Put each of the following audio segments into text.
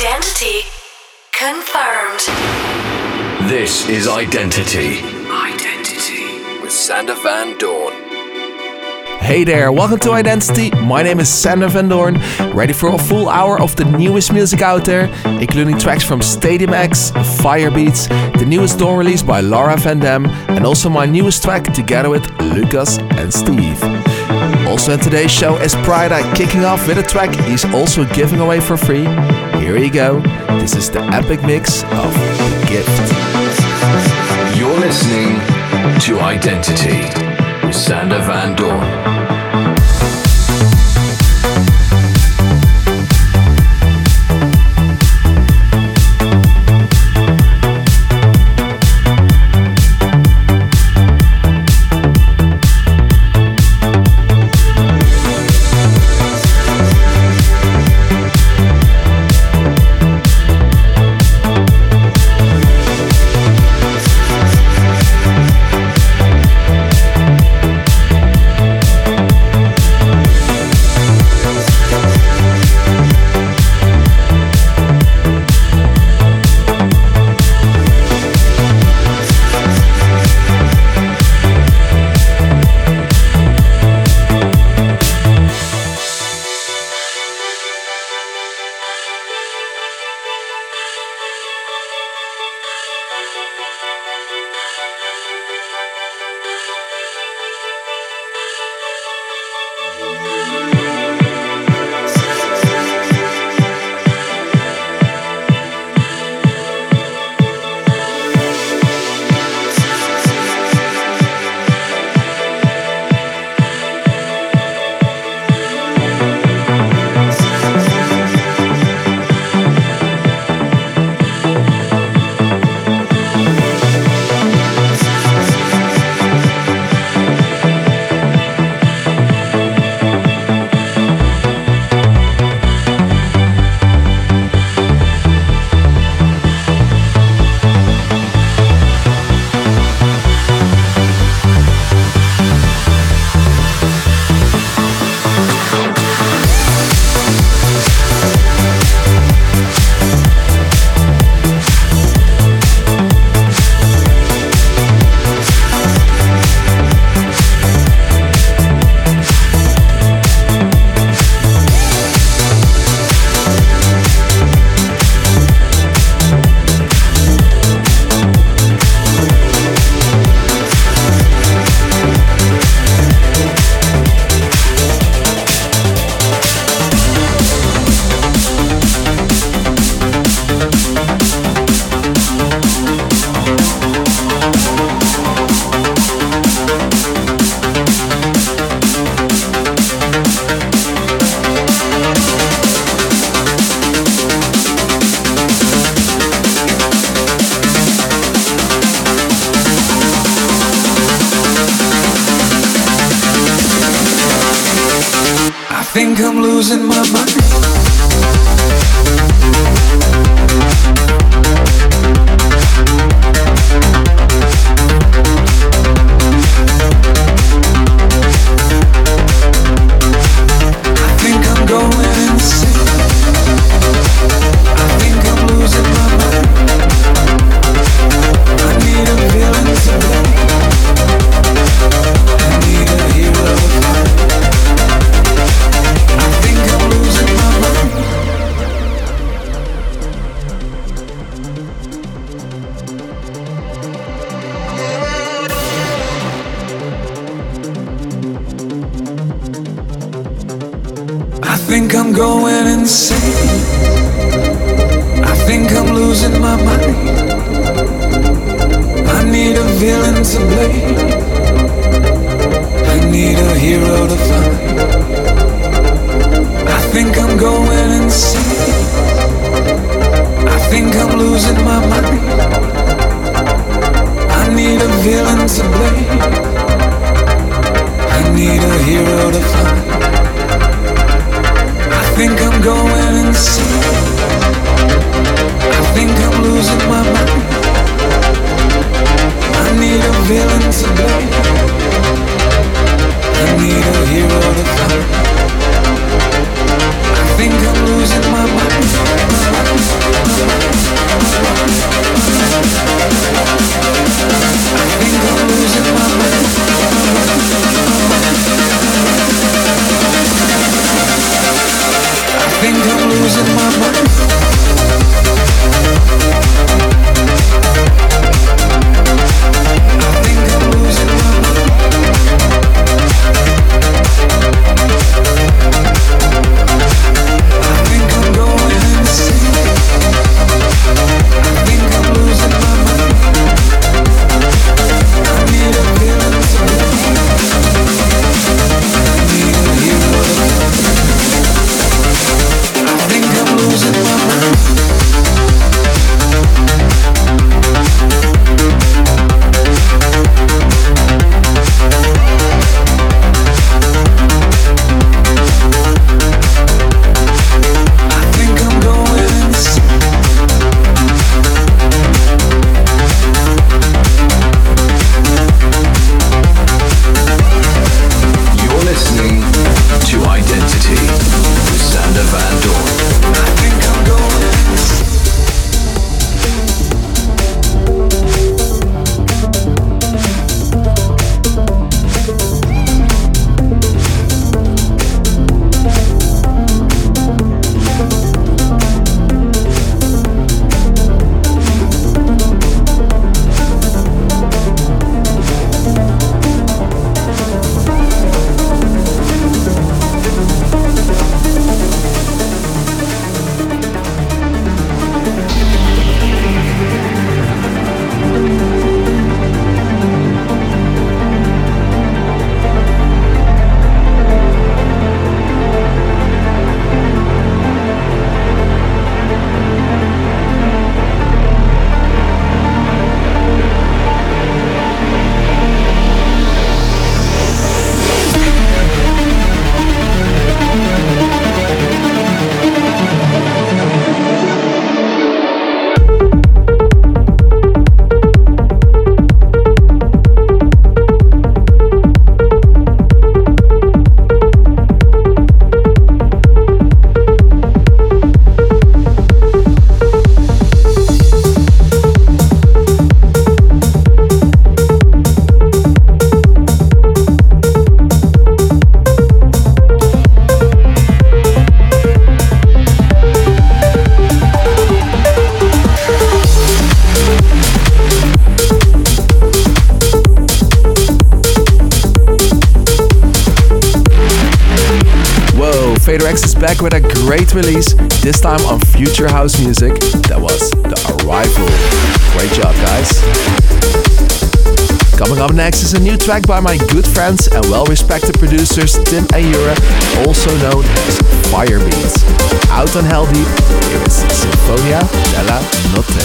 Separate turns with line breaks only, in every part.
Identity confirmed.
This is Identity. Identity with Sander Van Doorn.
Hey there, welcome to Identity. My name is Sander Van Doorn, ready for a full hour of the newest music out there, including tracks from Stadium X, Firebeatz, the newest Doorn release by Laura Van Dam, and also my newest track together with Lucas and Steve. Also in today's show is Pryda kicking off with a track he's also giving away for free. Here you go. This is the epic mix of The Gift.
You're listening to Identity with Sander Van Doorn.
Think I'm losing my I
release, this time on Future House Music. That was The Arrival. Great job, guys. Coming up next is a new track by my good friends and well-respected producers Tim and Jurre, also known as Firebeatz. Out on Heldeep, here is Sinfonia della Notte.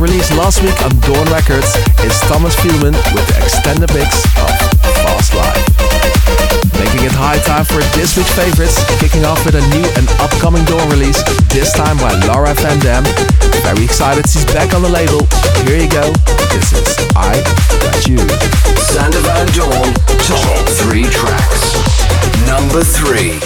Released last week on Doorn Records is Thomas Feelman with the extended mix of Fast Life. Making it high time for this week's favorites, kicking off with a new and upcoming Doorn release, this time by Laura Van Dam. Very excited she's back on the label. Here you go, this is I Got You.
Sander Van Doorn, top three tracks. Number three.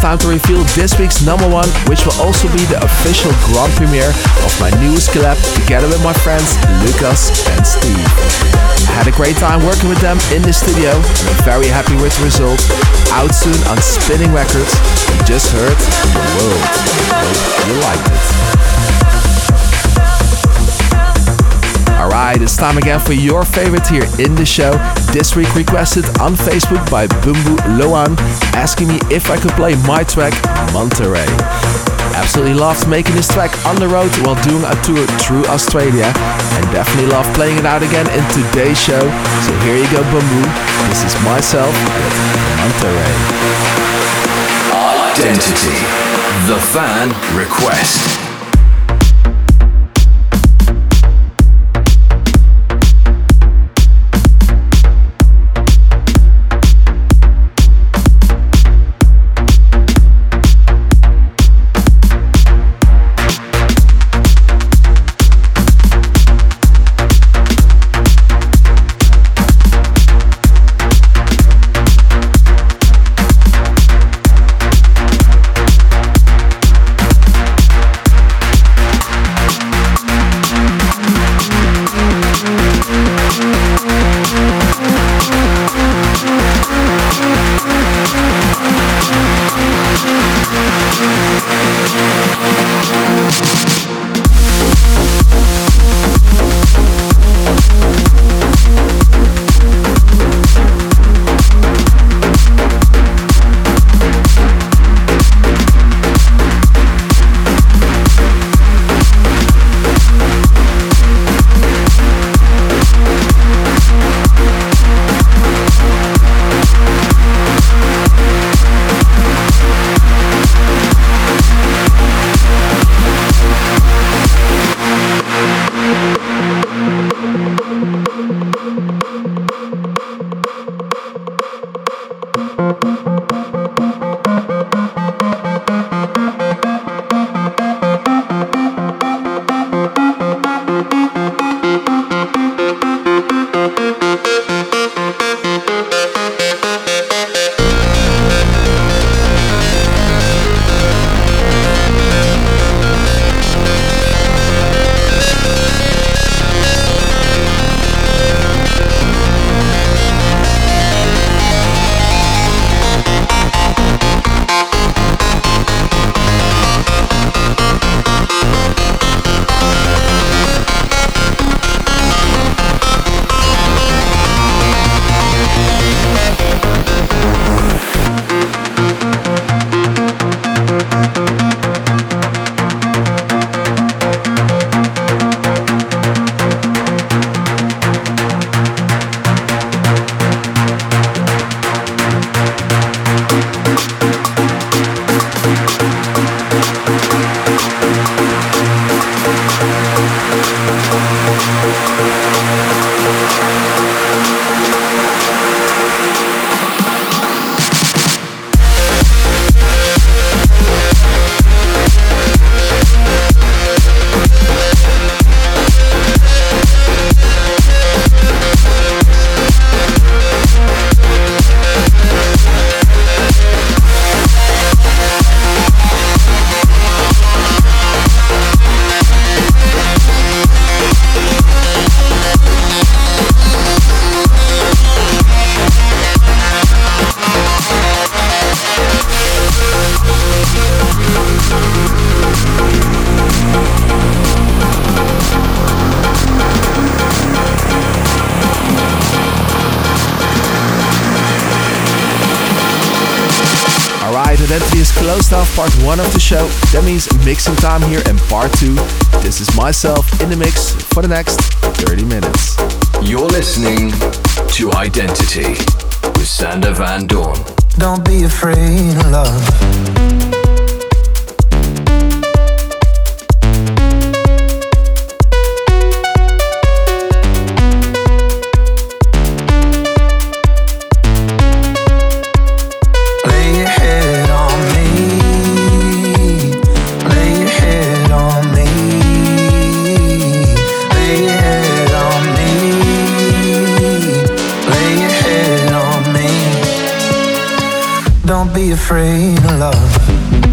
Time to reveal this week's number one, which will also be the official grand premiere of my newest collab together with my friends Lucas and Steve. I had a great time working with them in the studio and I'm very happy with the result. Out soon on Spinnin' Records, you just heard The World. You liked it. Alright, it's time again for your favorite here in the show. This week requested on Facebook by Bumbu Loan, asking me if I could play my track Mant Array. Absolutely loved making this track on the road while doing a tour through Australia and definitely love playing it out again in today's show. So here you go, Bumbu. This is myself with Mant Array.
Identity. The fan request.
Show. That means mixing time here in part two. This is myself in the mix for the next 30 minutes.
You're listening to Identity with Sander Van Doorn.
Don't be afraid of love. Afraid of love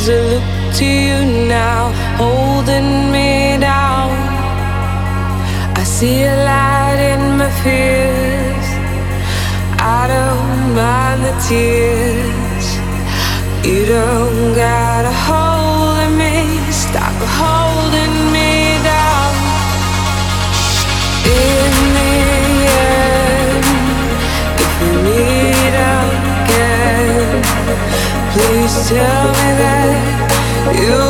pictures that look to you now, holding me down. I see a light in my fears. I don't mind the tears. You don't got a hold me. Stop holding me down. In the end, if we meet again, please tell me that you'll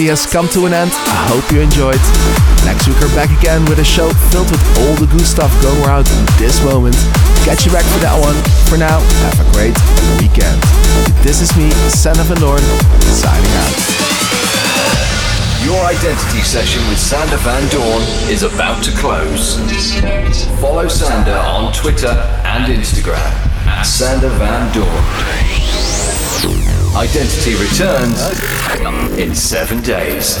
Has come to an end. I hope you enjoyed. Next week we're back again with a show filled with all the good stuff going around in this moment. Catch you back for that one. For now, have a great weekend. This is me, Sander Van Doorn, signing out.
Your identity session with Sander Van Doorn is about to close. Follow Sander on Twitter and Instagram at Sander Van Doorn. Identity returns in seven days.